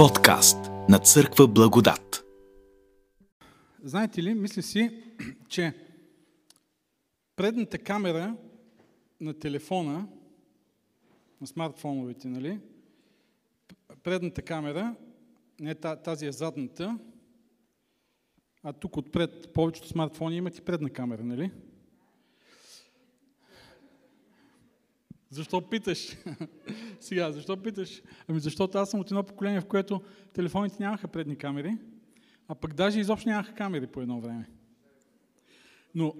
Подкаст на Църква Благодат. Знаете ли, мисля си, че предната камера на телефона, на смартфоновете, нали? Предната камера, не тази е задната, а тук отпред повечето смартфони имат и предна камера, нали? Защо питаш? Сега, защо питаш? Ами защото аз съм от едно поколение, в което телефоните нямаха предни камери, а пък даже изобщо нямаха камери по едно време. Но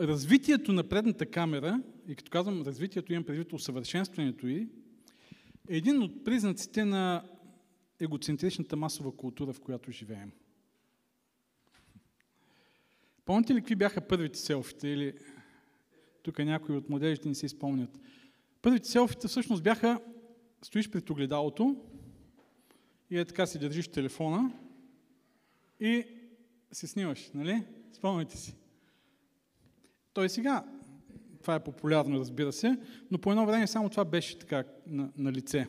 развитието на предната камера, и като казвам развитието, имам предвид усъвършенстването й, е един от признаците на егоцентричната масова култура, в която живеем. Помните ли какви бяха първите селфите или тук някои от младежите не си спомнят. Първите селфита всъщност бяха, стоиш пред огледалото и е така си държиш телефона и се снимаш, нали? Спомняте си. Той сега, това е популярно, разбира се, но по едно време само това беше така на, на лице.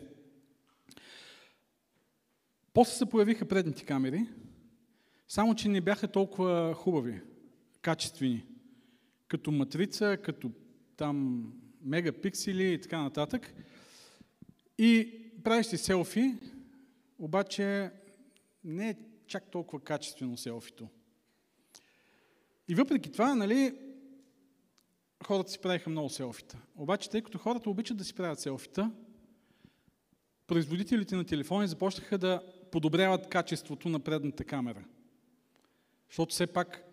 После се появиха предните камери, само че не бяха толкова хубави, качествени като матрица, като там мегапиксели и така нататък. И правиш си селфи, обаче не е чак толкова качествено селфито. И въпреки това, нали, хората си правиха много селфита. Обаче, тъй като хората обичат да си правят селфита, производителите на телефони започнаха да подобряват качеството на предната камера. Защото все пак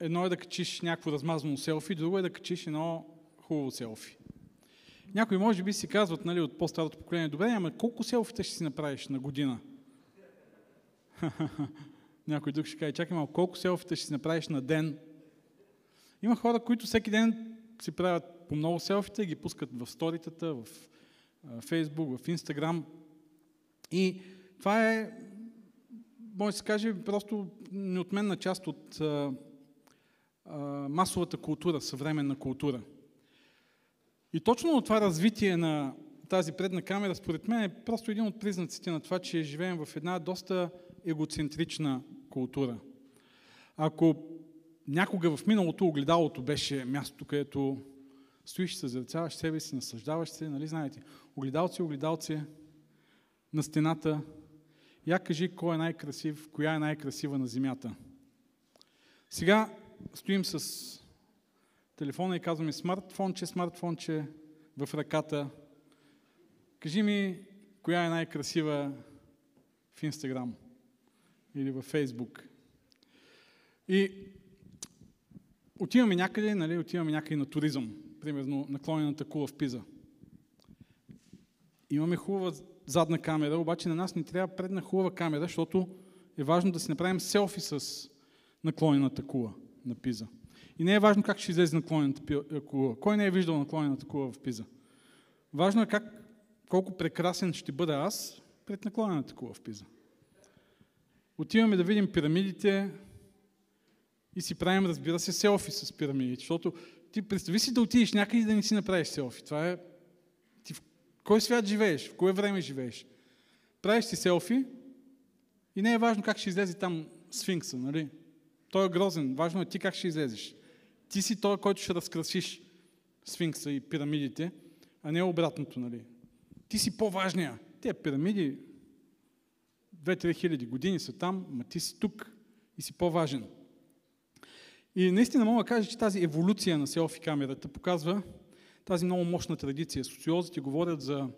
едно е да качиш някакво размазано селфи, друго е да качиш едно хубаво селфи. Някои може би си казват нали, от по-старото поколение, добре, ама колко селфита ще си направиш на година? Някой друг ще каже, чакай малко, колко селфита ще си направиш на ден? Има хора, които всеки ден си правят по много селфита и ги пускат в сторитата, в Фейсбук, в Инстаграм. И това е, може да се каже, просто неотменна част от масовата култура, съвременна култура. И точно това развитие на тази предна камера, според мен, е просто един от признаците на това, че живеем в една доста егоцентрична култура. Ако някога в миналото огледалото беше мястото, където стоиш, съзерцаваш себе си, наслаждаваш се, нали знаете, огледалци, огледалци на стената, я кажи кой е най-красив, коя е най-красива на земята. Сега стоим с телефона и казваме смартфонче, смартфонче в ръката. Кажи ми, коя е най-красива в Инстаграм или във Фейсбук. И отиваме някъде, нали, отиваме някъде на туризъм, примерно наклонената кула в Пиза. Имаме хубава задна камера, обаче на нас ни трябва предна хубава камера, защото е важно да си направим селфи с наклонената кула на Пиза. И не е важно как ще излезе наклонената е, кула. Кой не е виждал наклонената кула в Пиза? Важно е как, колко прекрасен ще бъда аз пред наклонената кула в Пиза. Отиваме да видим пирамидите и си правим, разбира се, селфи с пирамидите, защото ти представи си да отидеш някъде и да не си направиш селфи. Това е... Ти в кой свят живееш? В кое време живееш? Правиш си селфи и не е важно как ще излезе там сфинкса, нали? Той е грозен. Важно е ти как ще излезеш. Ти си той, който ще разкрасиш сфинкса и пирамидите, а не обратното, нали? Ти си по-важния. Те пирамиди 2-3 хиляди години са там, ма ти си тук и си по-важен. И наистина мога да кажа, че тази еволюция на селфи камерата показва тази много мощна традиция. Социолозите говорят за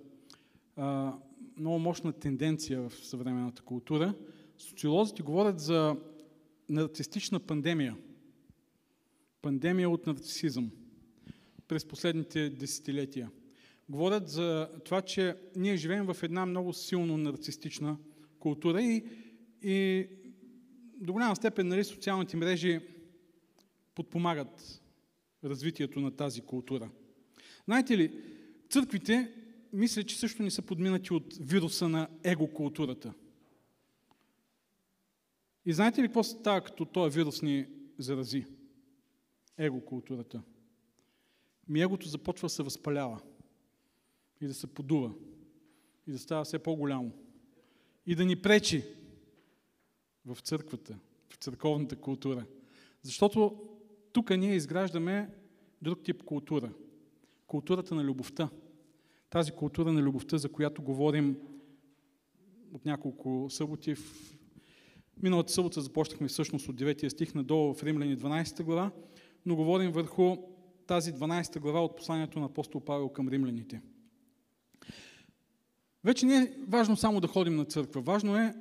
а, много мощна тенденция в съвременната култура. Социолозите говорят за нарцистична пандемия. Пандемия от нарцисизъм през последните десетилетия. Говорят за това, че ние живеем в една много силно нарцистична култура и, и до голяма степен нали, социалните мрежи подпомагат развитието на тази култура. Знаете ли, църквите мисля, че също не са подминати от вируса на его-културата. И знаете ли какво става, като този вирус ни зарази? Его-културата. Ми егото започва да се възпалява и да се подува. и да става все по-голямо. И да ни пречи в църквата, в църковната култура. Защото тук ние изграждаме друг тип култура. Културата на любовта. Тази култура на любовта, за която говорим от няколко съботи. Миналата събота започнахме всъщност от 9 стих надолу в Римляни 12 глава, но говорим върху тази 12 глава от посланието на апостол Павел към римляните. Вече не е важно само да ходим на църква. Важно е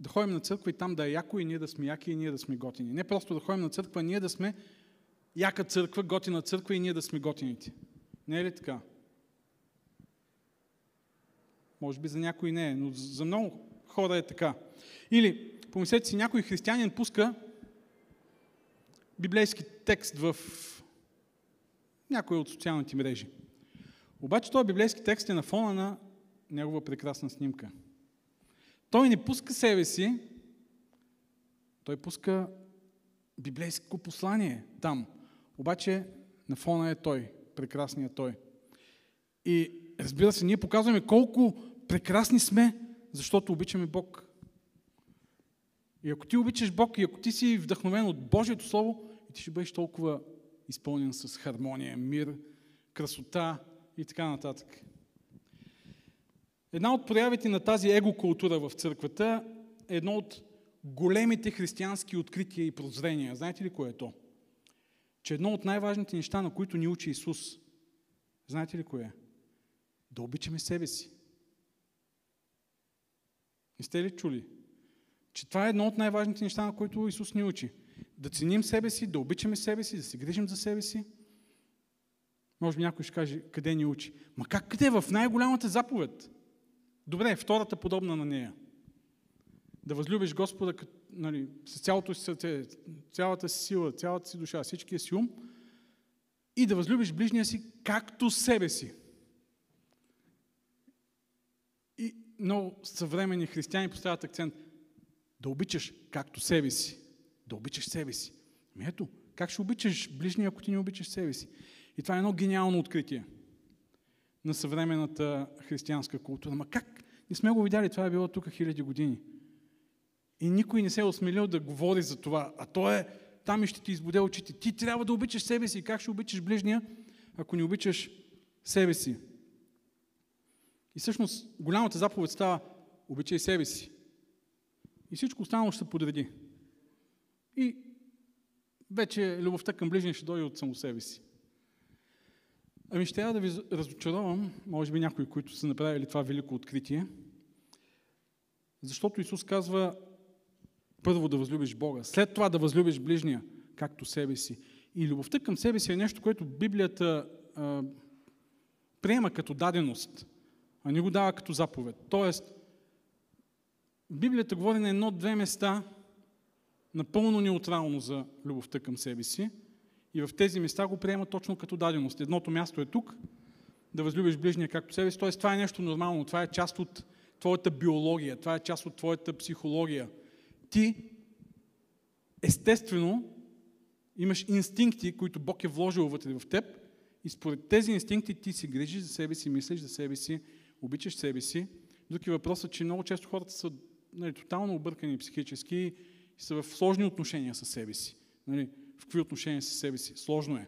да ходим на църква и там да е яко и ние да сме яки и ние да сме готини. Не просто да ходим на църква, а ние да сме яка църква, готина църква и ние да сме готините. Не е ли така? Може би за някой не е, но за много хора е така. Или, помислете си, някой християнин пуска библейски текст в някои от социалните мрежи. Обаче този библейски текст е на фона на негова прекрасна снимка. Той не пуска себе си, той пуска библейско послание там. Обаче на фона е той, прекрасният той. И разбира се, ние показваме колко прекрасни сме, защото обичаме Бог. И ако ти обичаш Бог и ако ти си вдъхновен от Божието Слово, ти ще бъдеш толкова изпълнен с хармония, мир, красота и така нататък. Една от проявите на тази его-култура в църквата е едно от големите християнски открития и прозрения. Знаете ли кое е то? Че едно от най-важните неща, на които ни учи Исус, знаете ли кое е? Да обичаме себе си. Не сте ли чули? Че това е едно от най-важните неща, на които Исус ни учи. Да ценим себе си, да обичаме себе си, да се грижим за себе си. Може би някой ще каже, къде ни учи? Ма как къде? В най-голямата заповед. Добре, втората подобна на нея. Да възлюбиш Господа нали, с цялото си сърце, цялата си сила, цялата си душа, всичкия си ум и да възлюбиш ближния си както себе си. И много съвремени християни поставят акцент да обичаш както себе си. Да обичаш себе си. Ами ето, как ще обичаш ближния, ако ти не обичаш себе си? И това е едно гениално откритие на съвременната християнска култура. Ма как? Не сме го видяли, това е било тук хиляди години. И никой не се е осмелил да говори за това. А то е, там и ще ти избуде очите. Ти трябва да обичаш себе си. Как ще обичаш ближния, ако не обичаш себе си? И всъщност голямата заповед става обичай себе си. И всичко останало ще се подреди. И вече любовта към ближния ще дойде от само себе си. Ами ще трябва да ви разочаровам, може би някои, които са направили това велико откритие, защото Исус казва първо да възлюбиш Бога, след това да възлюбиш ближния, както себе си. И любовта към себе си е нещо, което Библията а, приема като даденост, а не го дава като заповед. Тоест, Библията говори на едно-две места напълно неутрално за любовта към себе си – и в тези места го приема точно като даденост. Едното място е тук, да възлюбиш ближния както себе си. Тоест, това е нещо нормално. Това е част от твоята биология. Това е част от твоята психология. Ти, естествено, имаш инстинкти, които Бог е вложил вътре в теб и според тези инстинкти ти си грижиш за себе си, мислиш за себе си, обичаш себе си. Други въпросът, че много често хората са нали, тотално объркани психически и са в сложни отношения с себе си. Нали, в какви отношения с себе си. Сложно е.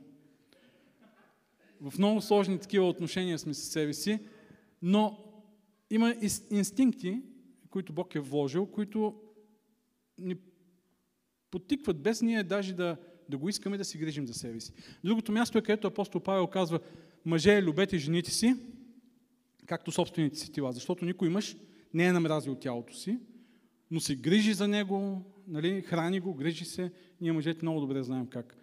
В много сложни такива отношения сме с себе си, но има инстинкти, които Бог е вложил, които ни потикват без ние даже да, да го искаме да си грижим за себе си. Другото място е, където апостол Павел казва, мъже, любете жените си, както собствените си тела, защото никой мъж не е намразил тялото си, но се грижи за него, нали, храни го, грижи се. Ние мъжете много добре знаем как.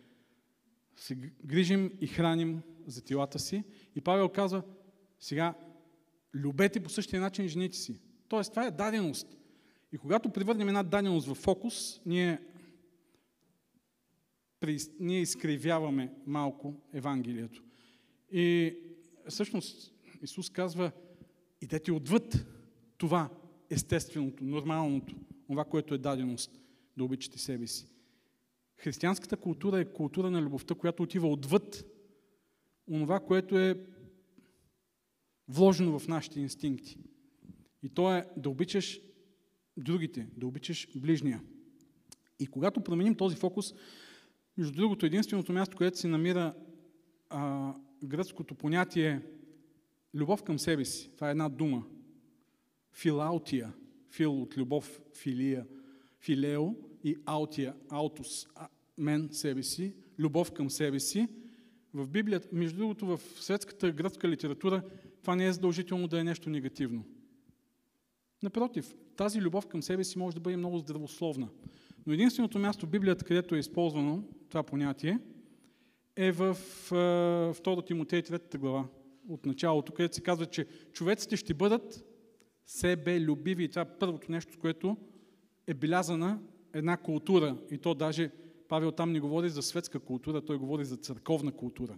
Се грижим и храним за телата си. И Павел казва, сега, любете по същия начин жените си. Тоест, това е даденост. И когато превърнем една даденост в фокус, ние, ние изкривяваме малко Евангелието. И всъщност Исус казва, идете отвъд това естественото, нормалното, това, което е даденост да обичате себе си. Християнската култура е култура на любовта, която отива отвъд онова, което е вложено в нашите инстинкти. И то е да обичаш другите, да обичаш ближния. И когато променим този фокус, между другото, единственото място, където се намира а, гръцкото понятие любов към себе си, това е една дума. Филаутия. Фил от любов, филия, филео и аутия, аутус, мен, себе си, любов към себе си. В Библията, между другото, в светската гръцка литература, това не е задължително да е нещо негативно. Напротив, тази любов към себе си може да бъде много здравословна. Но единственото място в Библията, където е използвано това понятие, е в 2 Тимотей 3 глава от началото, където се казва, че човеците ще бъдат себелюбиви. Това е първото нещо, с което е белязана една култура. И то даже Павел там не говори за светска култура, той говори за църковна култура.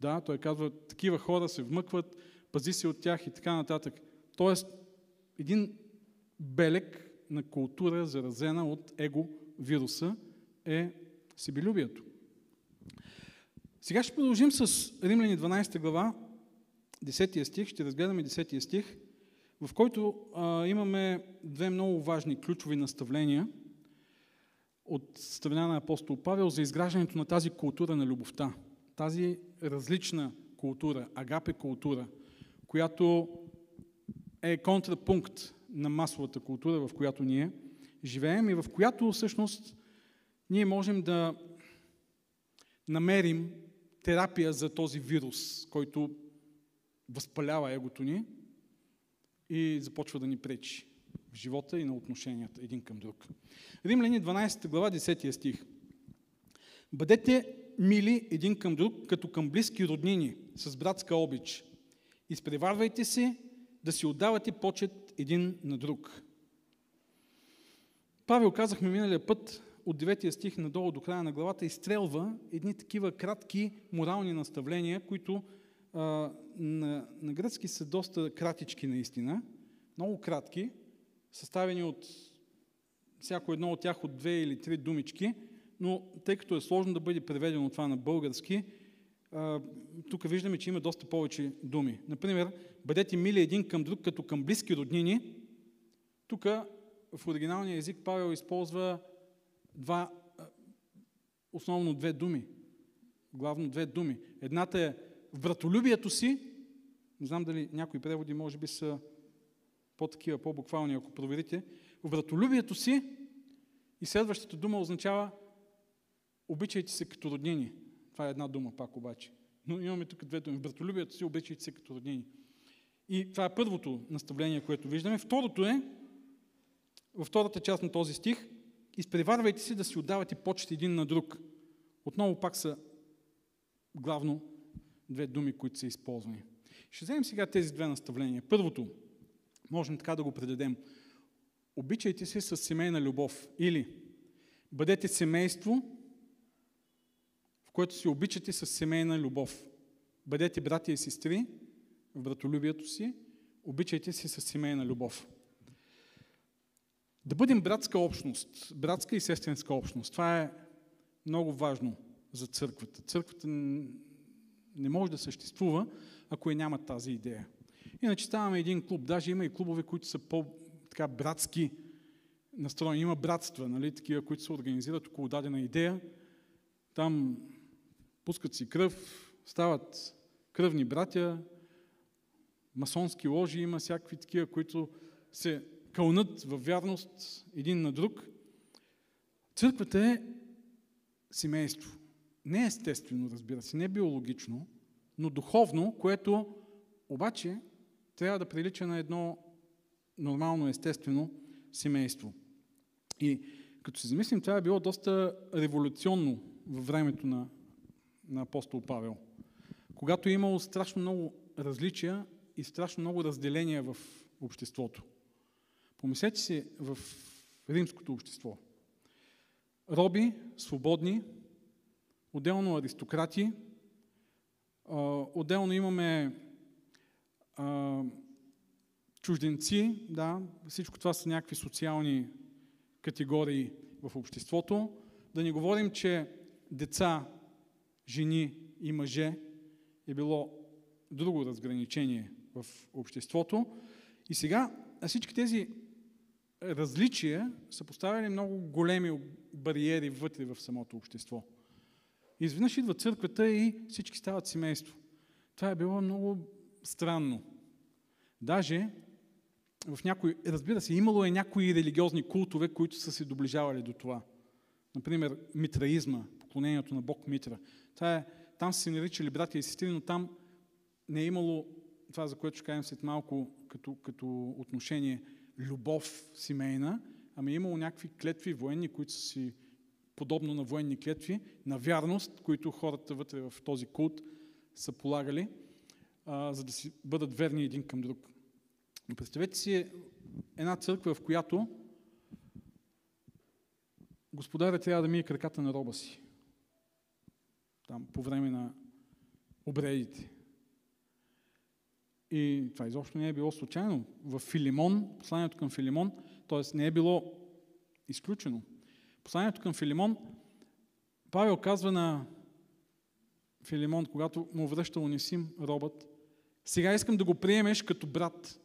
Да, той казва, такива хора се вмъкват, пази се от тях и така нататък. Тоест, един белег на култура, заразена от его вируса, е себелюбието. Сега ще продължим с Римляни 12 глава, 10 стих, ще разгледаме 10 стих, в който а, имаме две много важни ключови наставления от страна на апостол Павел за изграждането на тази култура на любовта. Тази различна култура, агапе култура, която е контрапункт на масовата култура, в която ние живеем и в която всъщност ние можем да намерим терапия за този вирус, който възпалява егото ни и започва да ни пречи в живота и на отношенията един към друг. Римляни 12 глава 10 стих. Бъдете мили един към друг, като към близки роднини, с братска обич. Изпреварвайте се да си отдавате почет един на друг. Павел казахме миналия път, от 9 стих надолу до края на главата, изстрелва едни такива кратки морални наставления, които а, на, на гръцки са доста кратички наистина, много кратки, съставени от всяко едно от тях от две или три думички, но тъй като е сложно да бъде преведено това на български, тук виждаме, че има доста повече думи. Например, бъдете мили един към друг, като към близки роднини. Тук в оригиналния език Павел използва два, основно две думи. Главно две думи. Едната е в братолюбието си, не знам дали някои преводи може би са по-такива, по-буквални, ако проверите, в братолюбието си и следващата дума означава обичайте се като роднини. Това е една дума пак обаче. Но имаме тук две думи. В братолюбието си обичайте се като роднини. И това е първото наставление, което виждаме. Второто е, във втората част на този стих, изпреварвайте се да си отдавате почет един на друг. Отново пак са главно две думи, които са използвани. Ще вземем сега тези две наставления. Първото, можем така да го предадем. Обичайте се с семейна любов. Или бъдете семейство, в което се обичате с семейна любов. Бъдете братя и сестри в братолюбието си, обичайте се с семейна любов. Да бъдем братска общност, братска и сестринска общност. Това е много важно за църквата. Църквата не може да съществува, ако и няма тази идея. Иначе ставаме един клуб. Даже има и клубове, които са по-братски настроени. Има братства, нали, такива, които се организират около дадена идея. Там пускат си кръв, стават кръвни братя, масонски ложи, има всякакви такива, които се кълнат в вярност един на друг. Църквата е семейство. Не естествено, разбира се, не биологично, но духовно, което обаче трябва да прилича на едно нормално, естествено семейство. И като се замислим, това е било доста революционно във времето на, на апостол Павел. Когато е имало страшно много различия и страшно много разделения в обществото. Помислете си в римското общество. Роби, свободни, отделно аристократи, отделно имаме чужденци, да, всичко това са някакви социални категории в обществото. Да не говорим, че деца, жени и мъже е било друго разграничение в обществото. И сега всички тези различия са поставили много големи бариери вътре в самото общество. Изведнъж идва църквата и всички стават семейство. Това е било много странно. Даже в някои, разбира се, имало е някои религиозни култове, които са се доближавали до това. Например, митраизма, поклонението на Бог Митра. Това е, там са се наричали братя и сестри, но там не е имало това, за което ще кажем след малко като, като отношение, любов семейна, ами е имало някакви клетви военни, които са си подобно на военни клетви, на вярност, които хората вътре в този култ са полагали, а, за да си бъдат верни един към друг. Но представете си една църква, в която господаря трябва да мие краката на роба си. Там по време на обредите. И това изобщо не е било случайно. В Филимон, посланието към Филимон, т.е. не е било изключено. Посланието към Филимон, Павел казва на Филимон, когато му връща Унисим робът, сега искам да го приемеш като брат.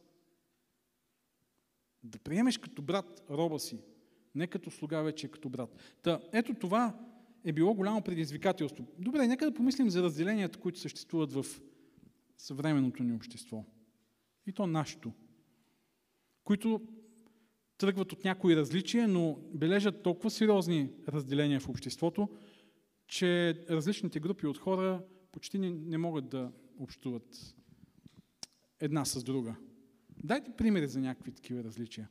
Да приемеш като брат роба си, не като слуга вече, като брат. Та, ето това е било голямо предизвикателство. Добре, нека да помислим за разделенията, които съществуват в съвременното ни общество. И то нашето. Които тръгват от някои различия, но бележат толкова сериозни разделения в обществото, че различните групи от хора почти не, не могат да общуват една с друга. Дайте примери за някакви такива различия.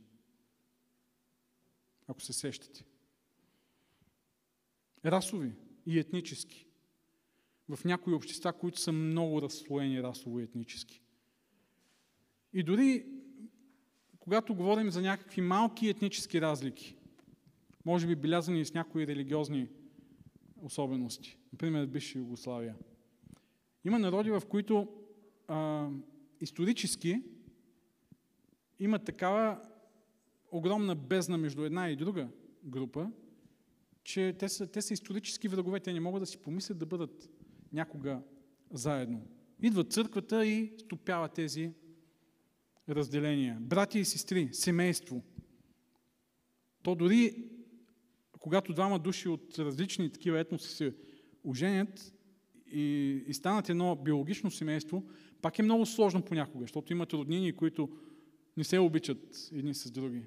Ако се сещате. Расови и етнически. В някои общества, които са много разслоени расово и етнически. И дори когато говорим за някакви малки етнически разлики, може би белязани с някои религиозни особености, например бивша Югославия. Има народи, в които а, исторически има такава огромна бездна между една и друга група, че те са, те са исторически врагове, те не могат да си помислят да бъдат някога заедно. Идва църквата и стопява тези разделения. Братя и сестри, семейство. То дори когато двама души от различни такива етноси се оженят и, и станат едно биологично семейство, пак е много сложно понякога, защото имат роднини, които не се обичат едни с други.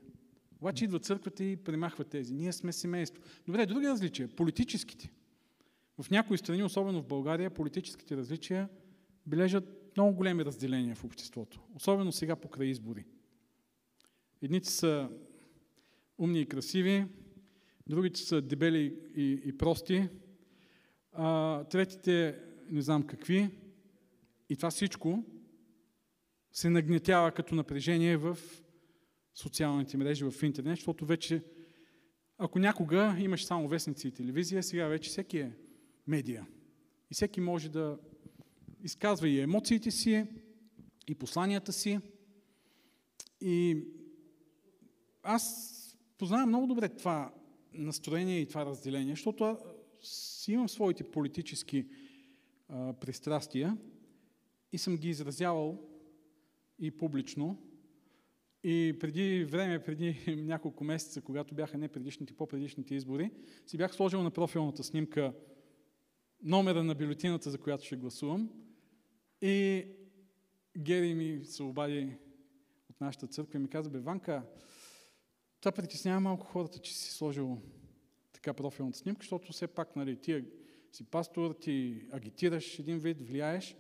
Обаче идва църквата и премахва тези. Ние сме семейство. Добре, други различия. Политическите. В някои страни, особено в България, политическите различия бележат много големи разделения в обществото. Особено сега покрай избори. Едните са умни и красиви, другите са дебели и, и прости, а, третите не знам какви. И това всичко се нагнетява като напрежение в социалните мрежи, в интернет, защото вече, ако някога имаш само вестници и телевизия, сега вече всеки е медия. И всеки може да изказва и емоциите си, и посланията си. И аз познавам много добре това настроение и това разделение, защото си имам своите политически а, пристрастия и съм ги изразявал и публично. И преди време, преди няколко месеца, когато бяха не предишните, по-предишните избори, си бях сложил на профилната снимка номера на бюлетината, за която ще гласувам. И Гери ми се обади от нашата църква и ми каза, бе, Ванка, това притеснява малко хората, че си сложил така профилната снимка, защото все пак, нали, ти си пастор, ти агитираш един вид, влияеш.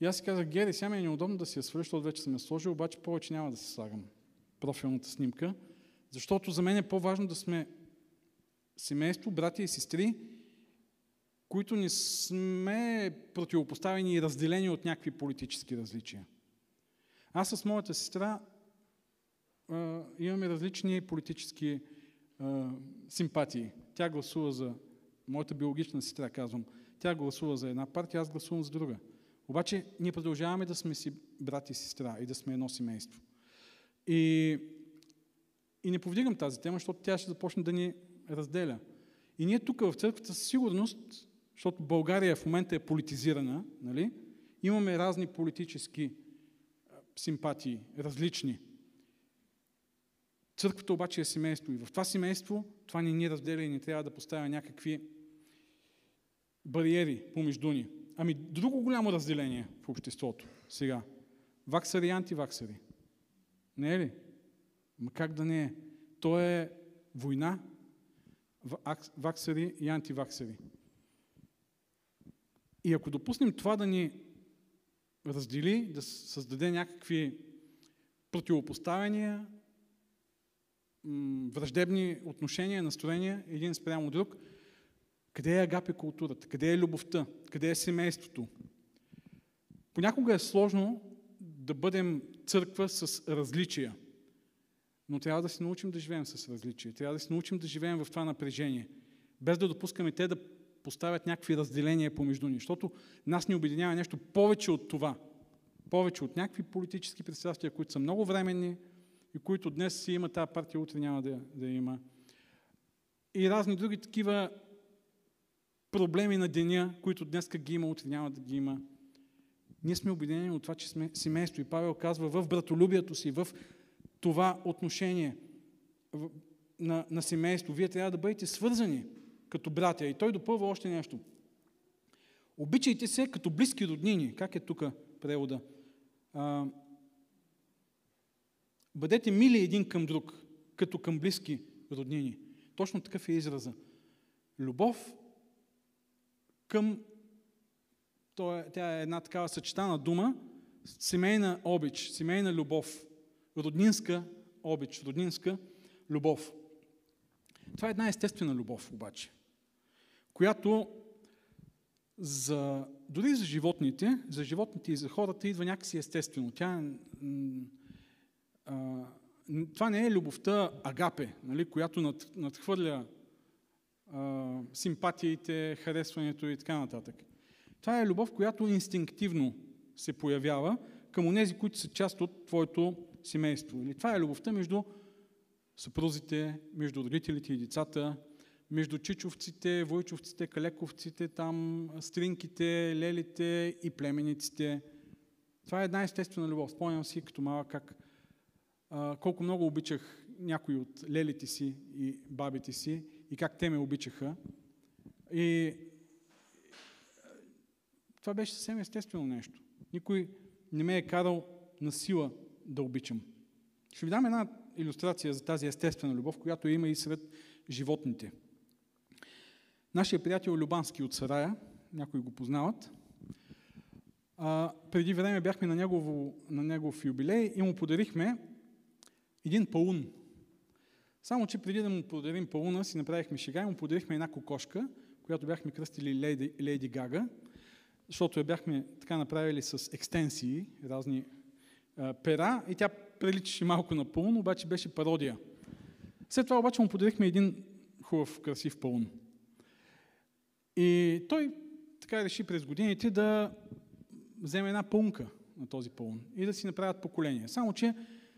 И аз си казах, Гери, сега ми е неудобно да си я свърша, защото вече съм я сложил, обаче повече няма да се слагам профилната снимка, защото за мен е по-важно да сме семейство, братя и сестри, които не сме противопоставени и разделени от някакви политически различия. Аз с моята сестра а, имаме различни политически а, симпатии. Тя гласува за моята биологична сестра, казвам. Тя гласува за една партия, аз гласувам за друга. Обаче ние продължаваме да сме си брат и сестра и да сме едно семейство. И, и не повдигам тази тема, защото тя ще започне да ни разделя. И ние тук в църквата със сигурност, защото България в момента е политизирана, нали? имаме разни политически симпатии, различни. Църквата обаче е семейство и в това семейство това ни ни разделя и не трябва да поставя някакви бариери помежду ни. Ами друго голямо разделение в обществото сега. Ваксари и антиваксари. Не е ли? Ма как да не е? То е война, ваксари и антиваксари. И ако допуснем това да ни раздели, да създаде някакви противопоставяния, враждебни отношения, настроения, един спрямо друг, къде е агапи културата? Къде е любовта? Къде е семейството? Понякога е сложно да бъдем църква с различия. Но трябва да се научим да живеем с различия. Трябва да се научим да живеем в това напрежение. Без да допускаме те да поставят някакви разделения помежду ни. Защото нас ни обединява нещо повече от това. Повече от някакви политически пристрастия, които са много временни и които днес си има тази партия, утре няма да, да има. И разни други такива проблеми на деня, които днес ги има, утре няма да ги има. Ние сме обединени от това, че сме семейство. И Павел казва в братолюбието си, в това отношение на, на семейство. Вие трябва да бъдете свързани като братя. И той допълва още нещо. Обичайте се като близки роднини. Как е тук превода? А, бъдете мили един към друг, като към близки роднини. Точно такъв е израза. Любов към... Тя е една такава съчетана дума. Семейна обич, семейна любов, роднинска обич, роднинска любов. Това е една естествена любов обаче която за, дори за животните, за животните и за хората идва някакси естествено. Тя, а, това не е любовта агапе, нали, която над, надхвърля а, симпатиите, харесването и така нататък. Това е любов, която инстинктивно се появява към онези, които са част от твоето семейство. Или това е любовта между съпрузите, между родителите и децата, между чичовците, войчовците, калековците, там стринките, лелите и племениците. Това е една естествена любов. Спомням си като малък как а, колко много обичах някои от лелите си и бабите си и как те ме обичаха. И това беше съвсем естествено нещо. Никой не ме е карал на сила да обичам. Ще ви дам една иллюстрация за тази естествена любов, която има и сред животните. Нашия приятел Любански от Сарая, някои го познават, а, преди време бяхме на, негово, на негов юбилей и му подарихме един паун. Само, че преди да му подарим пауна, си направихме шега и му подарихме една кокошка, която бяхме кръстили Лейди, Лейди Гага, защото я бяхме така направили с екстенсии, разни а, пера и тя приличаше малко на паун, обаче беше пародия. След това обаче му подарихме един хубав, красив паун. И той така реши през годините да вземе една пълнка на този пълн и да си направят поколение. Само, че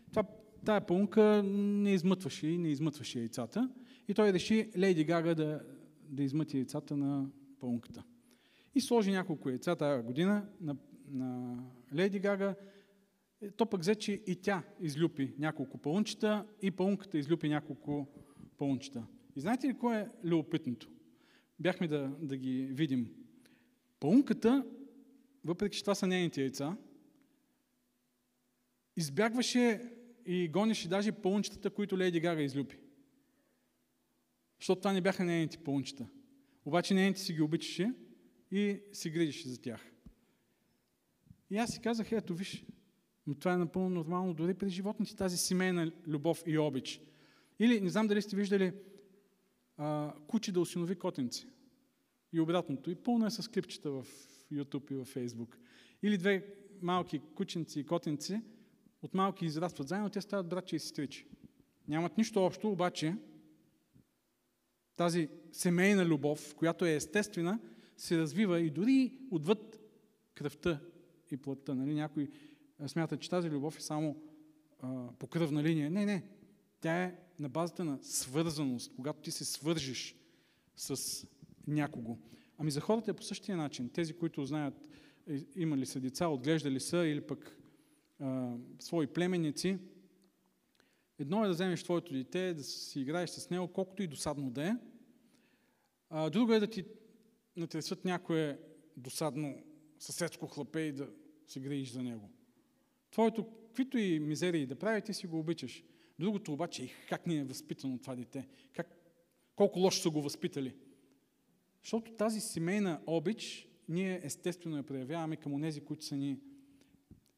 това, тая пълнка не измътваше и не измътваше яйцата. И той реши Лейди Гага да, да измъти яйцата на пълнката. И сложи няколко яйца тази година на, на Лейди Гага. То пък взе, че и тя излюпи няколко пълнчета и пълнката излюпи няколко пълнчета. И знаете ли кое е любопитното? Бяхме да, да ги видим. Паунката, въпреки че това са нейните яйца, избягваше и гонеше даже пълнчетата, които Леди Гага излюпи. Защото това не бяха нейните пълнчета. Обаче нейните си ги обичаше и си грижеше за тях. И аз си казах, ето виж, но това е напълно нормално дори при животните, тази семейна любов и обич. Или, не знам дали сте виждали а, куче да осинови котенци. И обратното. И пълно е с клипчета в YouTube и в Facebook. Или две малки кученци и котенци от малки израстват заедно, те стават братче и сестричи. Нямат нищо общо, обаче тази семейна любов, която е естествена, се развива и дори отвъд кръвта и плътта. Нали? Някой смята, че тази любов е само а, по кръвна линия. Не, не. Тя е на базата на свързаност, когато ти се свържиш с някого. Ами за хората е по същия начин. Тези, които знаят, е, имали са деца, отглеждали са или пък а, свои племенници, едно е да вземеш твоето дете, да си играеш с него, колкото и досадно да е. А, друго е да ти натресат някое досадно съседско хлапе и да се грееш за него. Твоето, каквито и мизерии да прави, ти си го обичаш. Другото обаче е как ни е възпитано това дете. Как, колко лошо са го възпитали. Защото тази семейна обич ние естествено я проявяваме към онези, които са ни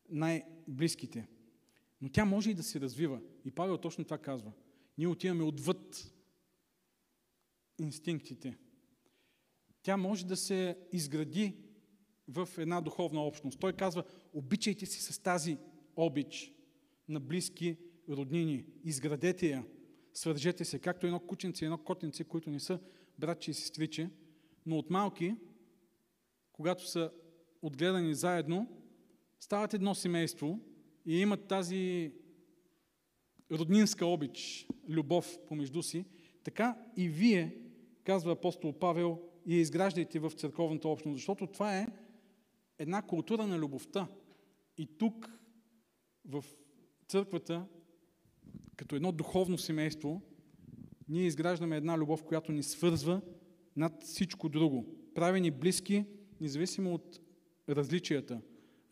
най-близките. Но тя може и да се развива. И Павел точно това казва. Ние отиваме отвъд инстинктите. Тя може да се изгради в една духовна общност. Той казва, обичайте си с тази обич на близки роднини. Изградете я. Свържете се, както едно кученце и едно котенце, които не са братче и сестриче, но от малки, когато са отгледани заедно, стават едно семейство и имат тази роднинска обич, любов помежду си, така и вие, казва апостол Павел, и изграждайте в църковната общност, защото това е една култура на любовта. И тук, в църквата, като едно духовно семейство, ние изграждаме една любов, която ни свързва над всичко друго. Прави ни близки, независимо от различията.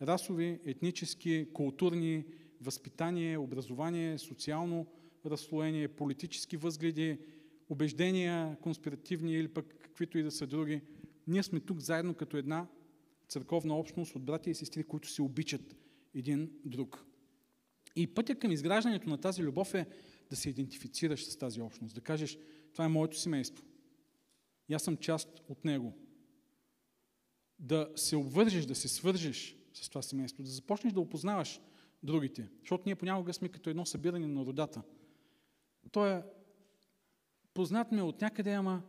Расови, етнически, културни, възпитание, образование, социално разслоение, политически възгледи, убеждения, конспиративни или пък каквито и да са други. Ние сме тук заедно като една църковна общност от братя и сестри, които се обичат един друг. И пътя към изграждането на тази любов е да се идентифицираш с тази общност, да кажеш, това е моето семейство. И аз съм част от него. Да се обвържеш, да се свържеш с това семейство, да започнеш да опознаваш другите. Защото ние понякога сме като едно събиране на родата. Той е познат ме от някъде, ама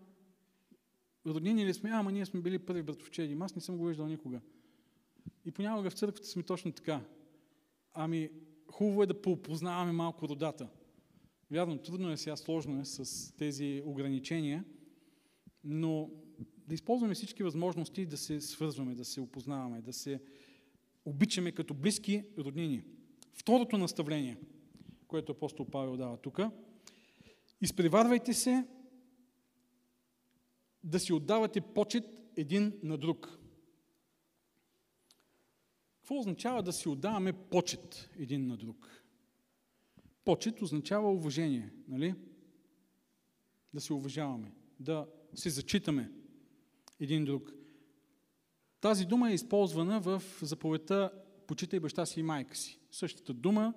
роднини ли сме? Ама ние сме били първи братовчеди. Аз не съм го виждал никога. И понякога в църквата сме точно така. Ами, хубаво е да поопознаваме малко родата. Вярно, трудно е сега, сложно е с тези ограничения, но да използваме всички възможности да се свързваме, да се опознаваме, да се обичаме като близки роднини. Второто наставление, което апостол Павел дава тук, изпреварвайте се да си отдавате почет един на друг. Какво означава да си отдаваме почет един на друг? Почет означава уважение, нали? Да се уважаваме, да се зачитаме един друг. Тази дума е използвана в заповедта Почитай баща си и майка си. Същата дума,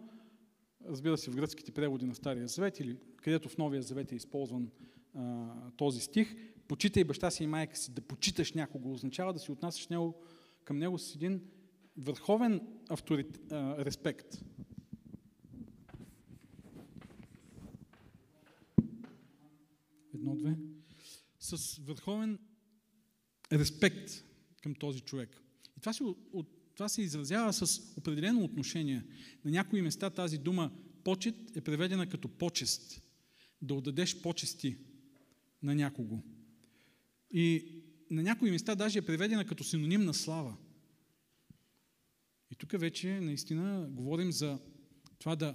разбира се, в гръцките преводи на Стария Завет или където в Новия Завет е използван а, този стих, почитай баща си и майка си, да почиташ някого, означава да си отнасяш него, към него с един върховен авторит, респект. Едно-две. С върховен респект към този човек. И това се, от, това се изразява с определено отношение. На някои места тази дума почет е преведена като почест. Да отдадеш почести на някого. И на някои места даже е преведена като синоним на слава. И тук вече наистина говорим за това да,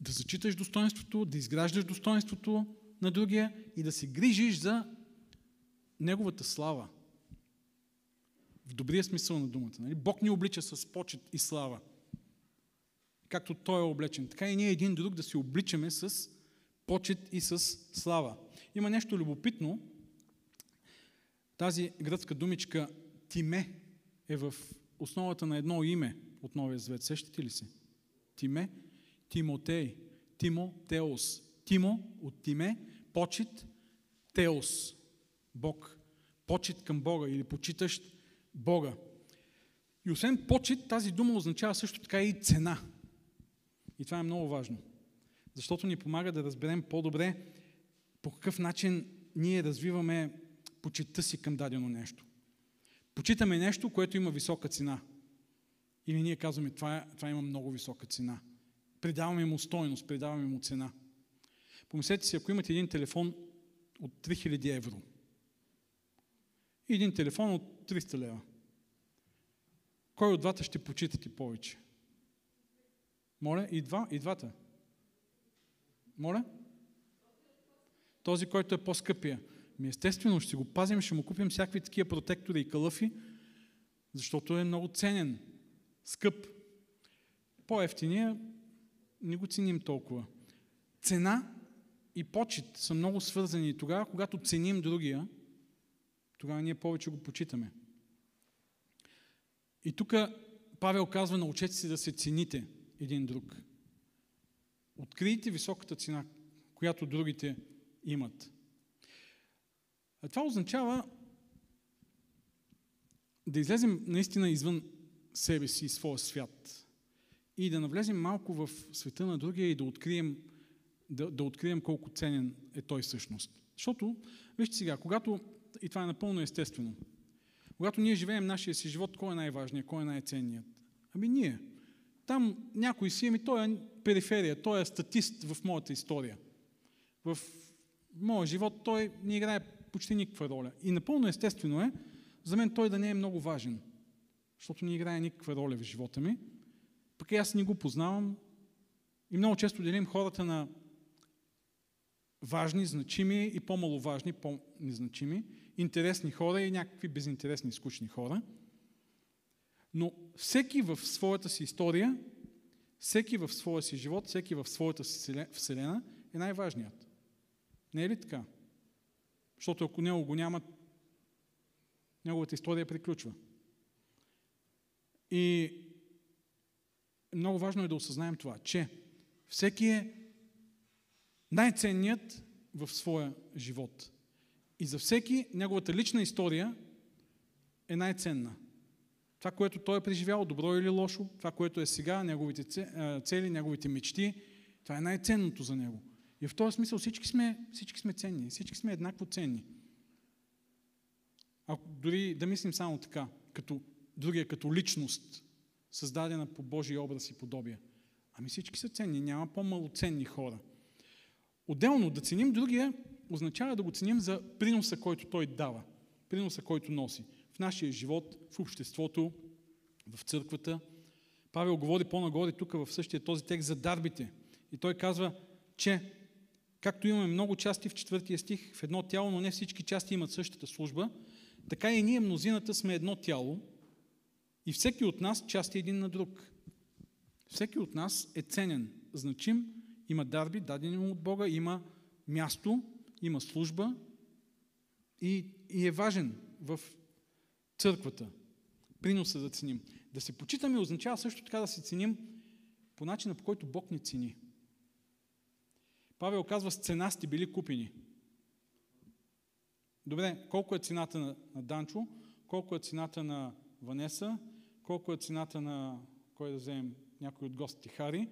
да зачиташ достоинството, да изграждаш достоинството на другия и да се грижиш за неговата слава. В добрия смисъл на думата. Нали? Бог ни облича с почет и слава. Както Той е облечен. Така и ние един друг да се обличаме с почет и с слава. Има нещо любопитно. Тази гръцка думичка Тиме е в основата на едно име от Новия Завет. Сещате ли се? Тиме, Тимотей, Тимо, Теос. Тимо от Тиме, почет, Теос, Бог. Почет към Бога или почитащ Бога. И освен почет, тази дума означава също така и цена. И това е много важно. Защото ни помага да разберем по-добре по какъв начин ние развиваме почетта си към дадено нещо. Почитаме нещо, което има висока цена. Или ние казваме, това, това има много висока цена. Придаваме му стойност, придаваме му цена. Помислете си, ако имате един телефон от 3000 евро и един телефон от 300 лева, кой от двата ще почитате повече? Моля, и, два, и двата. Моля? Този, който е по-скъпия. Ми естествено, ще го пазим, ще му купим всякакви такива протектори и калъфи, защото е много ценен, скъп. По-ефтиния не го ценим толкова. Цена и почет са много свързани. Тогава, когато ценим другия, тогава ние повече го почитаме. И тук Павел казва, научете си да се цените един друг. Открийте високата цена, която другите имат. А това означава да излезем наистина извън себе си своя свят и да навлезем малко в света на другия и да открием, да, да открием колко ценен е той всъщност. Защото, вижте сега, когато, и това е напълно естествено, когато ние живеем нашия си живот, кой е най-важният, кой е най-ценният? Ами ние. Там някой си, ами той е периферия, той е статист в моята история. В моя живот той не играе почти никаква роля. И напълно естествено е за мен той да не е много важен, защото не играе никаква роля в живота ми. Пък и аз не го познавам и много често делим хората на важни, значими и по-маловажни, по-незначими, интересни хора и някакви безинтересни, скучни хора. Но всеки в своята си история, всеки в своя си живот, всеки в своята си вселена е най-важният. Не е ли така? Защото ако него го няма, неговата история приключва. И много важно е да осъзнаем това, че всеки е най-ценният в своя живот. И за всеки неговата лична история е най-ценна. Това, което той е преживял, добро или лошо, това, което е сега, неговите цели, неговите мечти, това е най-ценното за него. И в този смисъл всички сме, всички сме ценни, всички сме еднакво ценни. Ако дори да мислим само така, като другия като личност, създадена по Божия образ и подобие. Ами всички са ценни, няма по-малоценни хора. Отделно да ценим другия означава да го ценим за приноса, който той дава, приноса, който носи в нашия живот, в обществото, в църквата. Павел говори по-нагоре тук в същия този текст за дарбите. И той казва, че както имаме много части в четвъртия стих, в едно тяло, но не всички части имат същата служба, така и ние мнозината сме едно тяло и всеки от нас части един на друг. Всеки от нас е ценен, значим, има дарби, дадени му от Бога, има място, има служба и, и е важен в църквата. Приноса да ценим. Да се почитаме означава също така да се ценим по начина, по който Бог ни цени. Павел казва, с цена сте били купени. Добре, колко е цената на, на Данчо, колко е цената на Ванеса, колко е цената на, кой да вземем, някой от гостите, Хари.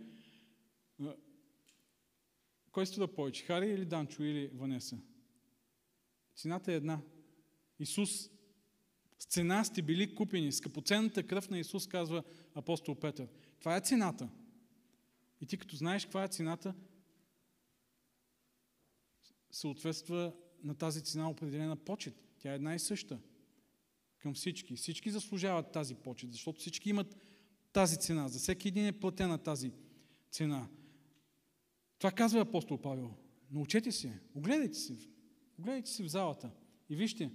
Кой струва повече, Хари или Данчо или Ванеса? Цената е една. Исус с цена сте били купени. Скъпоценната кръв на Исус, казва апостол Петър. Това е цената. И ти като знаеш каква е цената, съответства на тази цена определена почет. Тя е една и съща към всички. Всички заслужават тази почет, защото всички имат тази цена. За всеки един е платена тази цена. Това казва апостол Павел. Научете се, огледайте се, огледайте се в залата и вижте,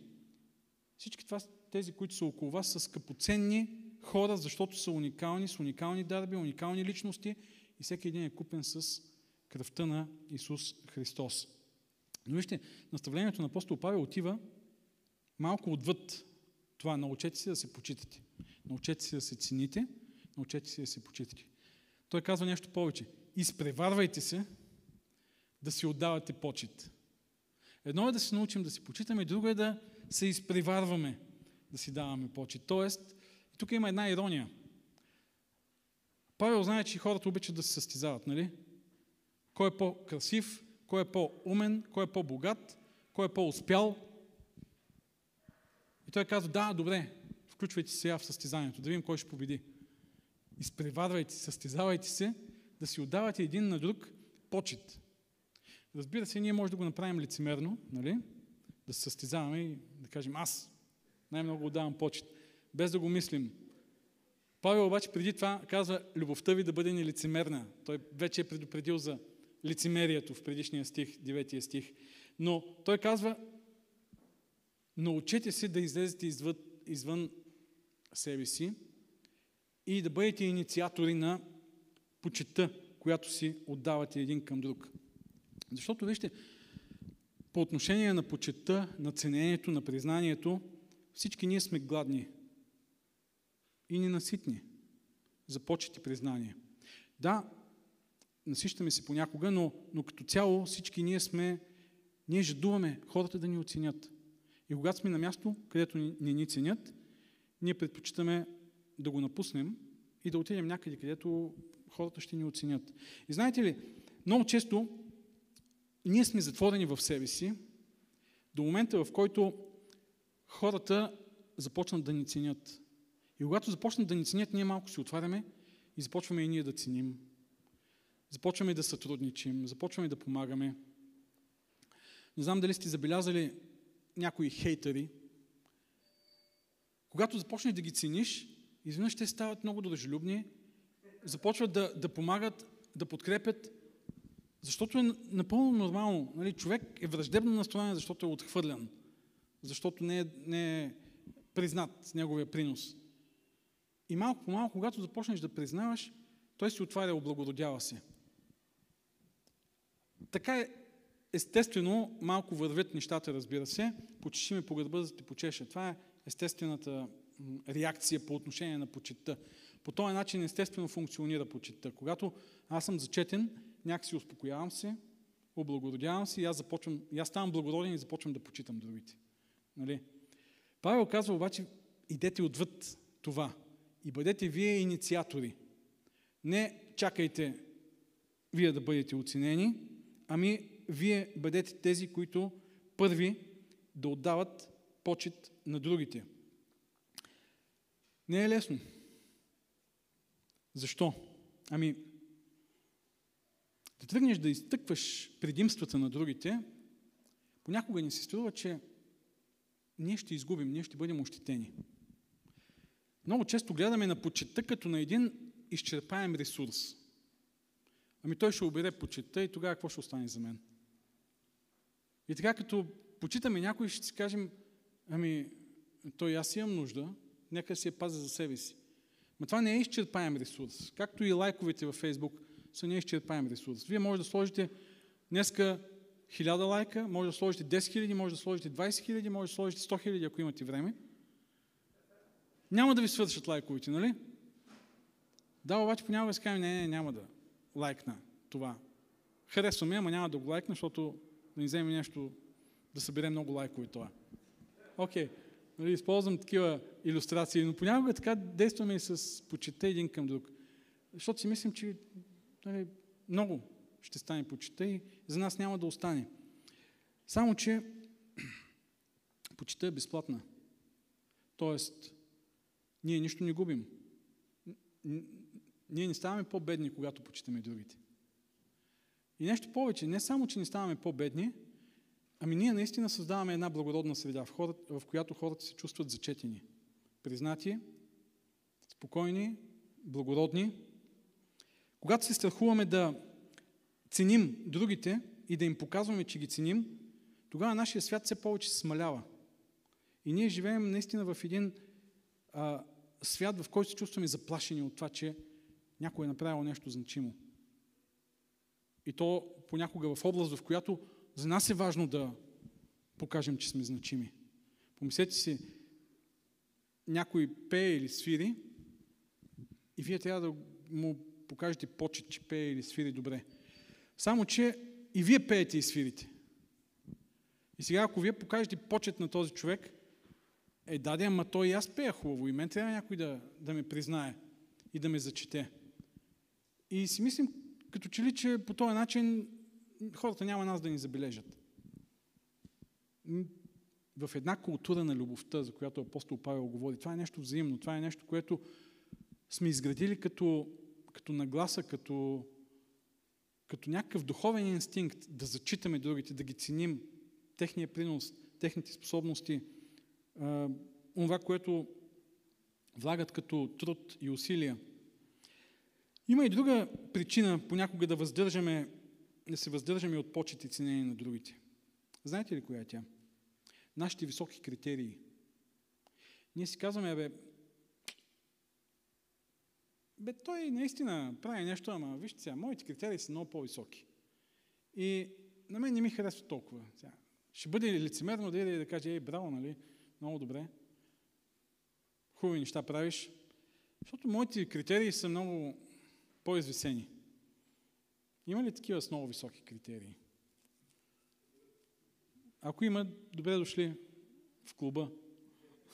всички това, тези, които са около вас, са скъпоценни хора, защото са уникални, с уникални дарби, уникални личности и всеки един е купен с кръвта на Исус Христос. Но вижте, наставлението на апостол Павел отива малко отвъд това. Научете се да се почитате. Научете се да се цените. Научете се да се почитате. Той казва нещо повече. Изпреварвайте се да си отдавате почет. Едно е да се научим да си почитаме, друго е да се изпреварваме да си даваме почет. Тоест, тук има една ирония. Павел знае, че хората обичат да се състезават, нали? Кой е по-красив, кой е по-умен, кой е по-богат, кой е по-успял. И той казва, да, добре, включвайте се сега в състезанието, да видим кой ще победи. Изпреварвайте, състезавайте се, да си отдавате един на друг почет. Разбира се, ние може да го направим лицемерно, нали? да се състезаваме и да кажем аз най-много отдавам почет, без да го мислим Павел обаче преди това казва любовта ви да бъде нелицемерна. Той вече е предупредил за лицемерието в предишния стих, 9 стих. Но той казва, научете се да излезете извън, извън себе си и да бъдете инициатори на почета, която си отдавате един към друг. Защото, вижте, по отношение на почета, на ценението, на признанието, всички ние сме гладни и ненаситни за почет и признание. Да, насищаме се понякога, но, но като цяло всички ние сме, ние жадуваме хората да ни оценят. И когато сме на място, където не ни, ценят, ние предпочитаме да го напуснем и да отидем някъде, където хората ще ни оценят. И знаете ли, много често ние сме затворени в себе си до момента, в който хората започнат да ни ценят. И когато започнат да ни ценят, ние малко се отваряме и започваме и ние да ценим. Започваме да сътрудничим, започваме да помагаме. Не знам дали сте забелязали някои хейтери. Когато започнеш да ги цениш, изведнъж те стават много дружелюбни, започват да, да помагат, да подкрепят, защото е напълно нормално. Нали? Човек е враждебно настроен, защото е отхвърлян, защото не е, не е признат неговия принос. И малко по малко, когато започнеш да признаваш, той се отваря, облагородява се. Така е, естествено, малко вървят нещата, разбира се. Почеши ме по гърба, да те почеша. Това е естествената реакция по отношение на почетта. По този начин естествено функционира почетта. Когато аз съм зачетен, някакси успокоявам се, облагородявам се и аз, започвам, и аз ставам благороден и започвам да почитам другите. Нали? Павел казва обаче, идете отвъд това и бъдете вие инициатори. Не чакайте вие да бъдете оценени, ами вие бъдете тези, които първи да отдават почет на другите. Не е лесно. Защо? Ами, да тръгнеш да изтъкваш предимствата на другите, понякога ни се струва, че ние ще изгубим, ние ще бъдем ощетени. Много често гледаме на почета като на един изчерпаем ресурс. Ами той ще обере почета и тогава какво ще остане за мен? И така като почитаме някой, ще си кажем, ами той аз имам нужда, нека си я пазя за себе си. Но това не е изчерпаем ресурс. Както и лайковете във Фейсбук са неизчерпаем ресурс. Вие може да сложите днеска 1000 лайка, може да сложите 10 000, може да сложите 20 000, може да сложите 100 000, ако имате време. Няма да ви свършат лайковете, нали? Да, обаче понякога се каже, не, не, няма да лайкна това. Харесва ме, ама няма да го лайкна, защото да ни вземе нещо, да събере много лайкове това. Окей, okay. нали, използвам такива иллюстрации, но понякога така действаме и с почета един към друг. Защото си мислим, че нали, много ще стане почета и за нас няма да остане. Само, че почета е безплатна. Тоест, ние нищо не губим. Ние не ставаме по-бедни, когато почитаме другите. И нещо повече, не само, че не ставаме по-бедни, ами ние наистина създаваме една благородна среда, в, хората, в която хората се чувстват зачетени, признати, спокойни, благородни. Когато се страхуваме да ценим другите и да им показваме, че ги ценим, тогава нашия свят все повече се смалява. И ние живеем наистина в един а, свят, в който се чувстваме заплашени от това, че някой е направил нещо значимо. И то понякога в област, в която за нас е важно да покажем, че сме значими. Помислете си, някой пее или свири и вие трябва да му покажете почет, че пее или свири добре. Само, че и вие пеете и свирите. И сега, ако вие покажете почет на този човек, е, даде, ама той и аз пея хубаво и мен трябва някой да, да ме признае и да ме зачете. И си мислим, като че ли, че по този начин хората няма нас да ни забележат. В една култура на любовта, за която апостол Павел говори, това е нещо взаимно, това е нещо, което сме изградили като, като нагласа, като, като някакъв духовен инстинкт да зачитаме другите, да ги ценим, техния принос, техните способности, това, което влагат като труд и усилия. Има и друга причина понякога да въздържаме, да се въздържаме от почет и ценение на другите. Знаете ли коя е тя? Нашите високи критерии. Ние си казваме, бе, бе, той наистина прави нещо, ама вижте сега, моите критерии са много по-високи. И на мен не ми харесва толкова. Сега, ще бъде лицемерно да иде да каже, ей, браво, нали, много добре. Хубави неща правиш. Защото моите критерии са много по-извисени. Има ли такива с много високи критерии? Ако има, добре дошли в клуба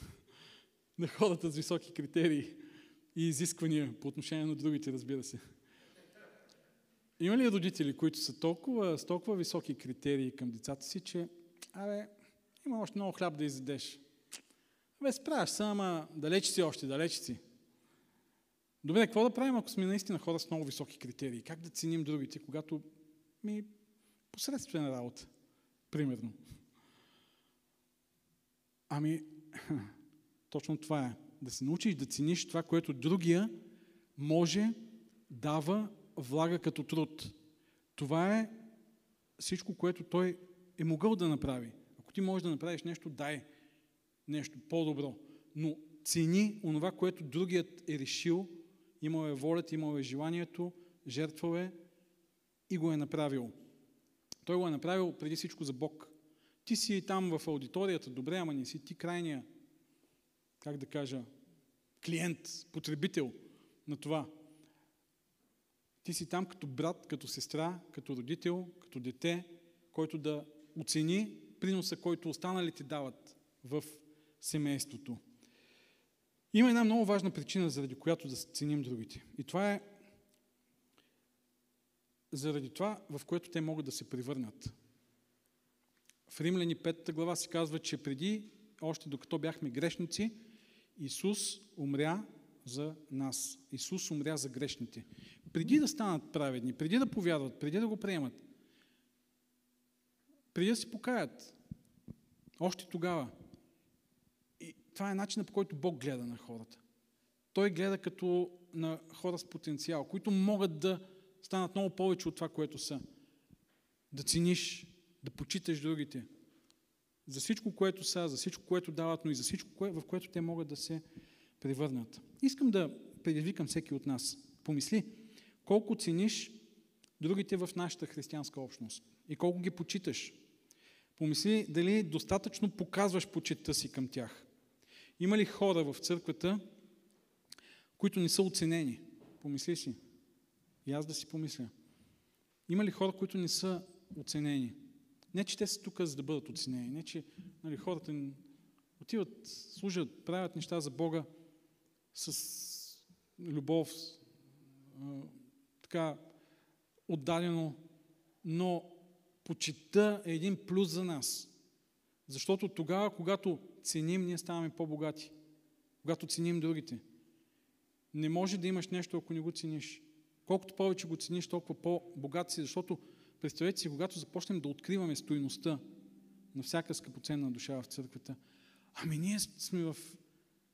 на хората с високи критерии и изисквания по отношение на другите, разбира се. Има ли родители, които са толкова, с толкова високи критерии към децата си, че абе, има още много хляб да изядеш. Абе, справяш се, ама далеч си още, далеч си. Добре, какво да правим, ако сме наистина хора с много високи критерии? Как да ценим другите, когато ми посредствена работа, примерно? Ами, точно това е. Да се научиш да цениш това, което другия може, дава, влага като труд. Това е всичко, което той е могъл да направи. Ако ти можеш да направиш нещо, дай нещо по-добро. Но цени онова, което другият е решил, имал е волята, имал е желанието, жертвал е и го е направил. Той го е направил преди всичко за Бог. Ти си там в аудиторията, добре, ама не си ти крайния, как да кажа, клиент, потребител на това. Ти си там като брат, като сестра, като родител, като дете, който да оцени приноса, който останалите дават в семейството. Има една много важна причина, заради която да ценим другите. И това е заради това, в което те могат да се превърнат. В Римляни 5 глава се казва, че преди, още докато бяхме грешници, Исус умря за нас. Исус умря за грешните. Преди да станат праведни, преди да повярват, преди да го приемат, преди да се покаят, още тогава. Това е начинът по който Бог гледа на хората. Той гледа като на хора с потенциал, които могат да станат много повече от това, което са. Да цениш, да почиташ другите. За всичко, което са, за всичко, което дават, но и за всичко, в което те могат да се превърнат. Искам да предизвикам всеки от нас. Помисли, колко цениш другите в нашата християнска общност и колко ги почиташ. Помисли дали достатъчно показваш почетта си към тях. Има ли хора в църквата, които не са оценени? Помисли си. И аз да си помисля. Има ли хора, които не са оценени? Не, че те са тук, за да бъдат оценени. Не, че нали, хората отиват, служат, правят неща за Бога с любов, така отдадено, но почита е един плюс за нас. Защото тогава, когато ценим, ние ставаме по-богати. Когато ценим другите. Не може да имаш нещо, ако не го цениш. Колкото повече го цениш, толкова по-богат си, защото представете си, когато започнем да откриваме стоиността на всяка скъпоценна душа в църквата, ами ние сме в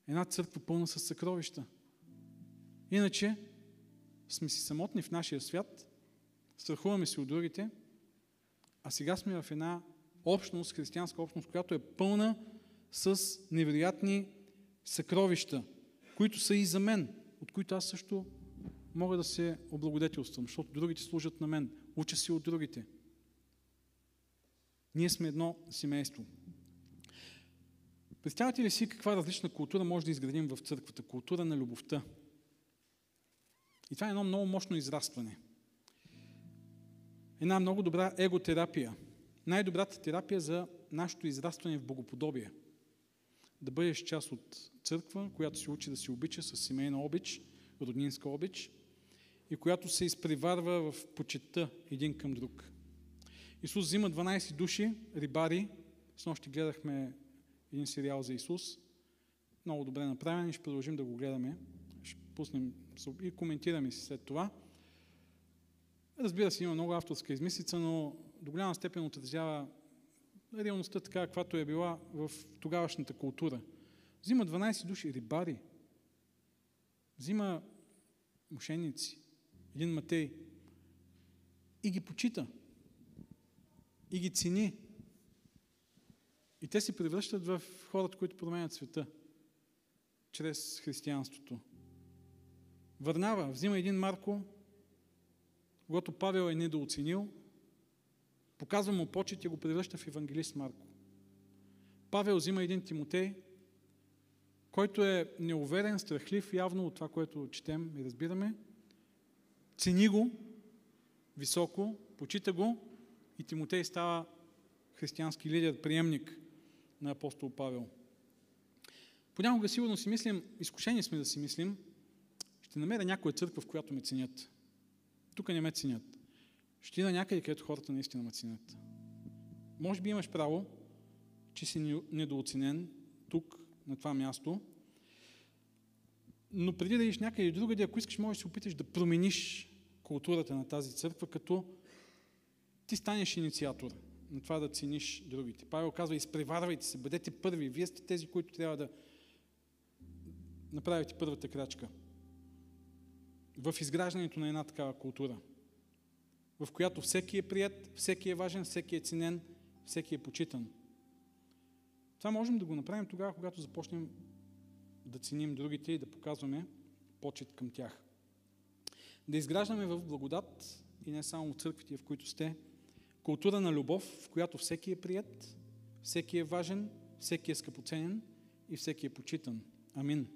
една църква пълна с съкровища. Иначе сме си самотни в нашия свят, страхуваме се от другите, а сега сме в една общност, християнска общност, която е пълна с невероятни съкровища, които са и за мен, от които аз също мога да се облагодетелствам, защото другите служат на мен. Уча си от другите. Ние сме едно семейство. Представяте ли си каква различна култура може да изградим в църквата? Култура на любовта. И това е едно много мощно израстване. Една много добра еготерапия. Най-добрата терапия за нашето израстване в богоподобие. Да бъдеш част от църква, която се учи да се обича с семейна обич, роднинска обич и която се изпреварва в почета един към друг. Исус взима 12 души, рибари. С нощи гледахме един сериал за Исус. Много добре направен и ще продължим да го гледаме. Ще пуснем и коментираме си след това. Разбира се, има много авторска измислица, но до голяма степен отразява реалността така, каквато е била в тогавашната култура. Взима 12 души рибари. взима мошенници, един Матей, и ги почита, и ги цени. И те се превръщат в хората, които променят света чрез християнството. Върнава, взима един Марко, когато Павел е недооценил, показва му почет и го превръща в евангелист Марко. Павел взима един Тимотей, който е неуверен, страхлив явно от това, което четем и разбираме, цени го високо, почита го и Тимотей става християнски лидер, приемник на апостол Павел. Понякога сигурно си мислим, изкушени сме да си мислим, ще намеря някоя църква, в която ме ценят. Тук не ме ценят. Ще на някъде, където хората наистина ме ценят. Може би имаш право, че си недооценен тук, на това място, но преди да идиш някъде другаде, ако искаш, можеш да се опиташ да промениш културата на тази църква, като ти станеш инициатор на това да цениш другите. Павел казва, изпреварвайте се, бъдете първи. Вие сте тези, които трябва да направите първата крачка в изграждането на една такава култура, в която всеки е прият, всеки е важен, всеки е ценен, всеки е почитан. Това можем да го направим тогава, когато започнем да ценим другите и да показваме почет към тях. Да изграждаме в благодат и не само в църквите, в които сте, култура на любов, в която всеки е прият, всеки е важен, всеки е скъпоценен и всеки е почитан. Амин.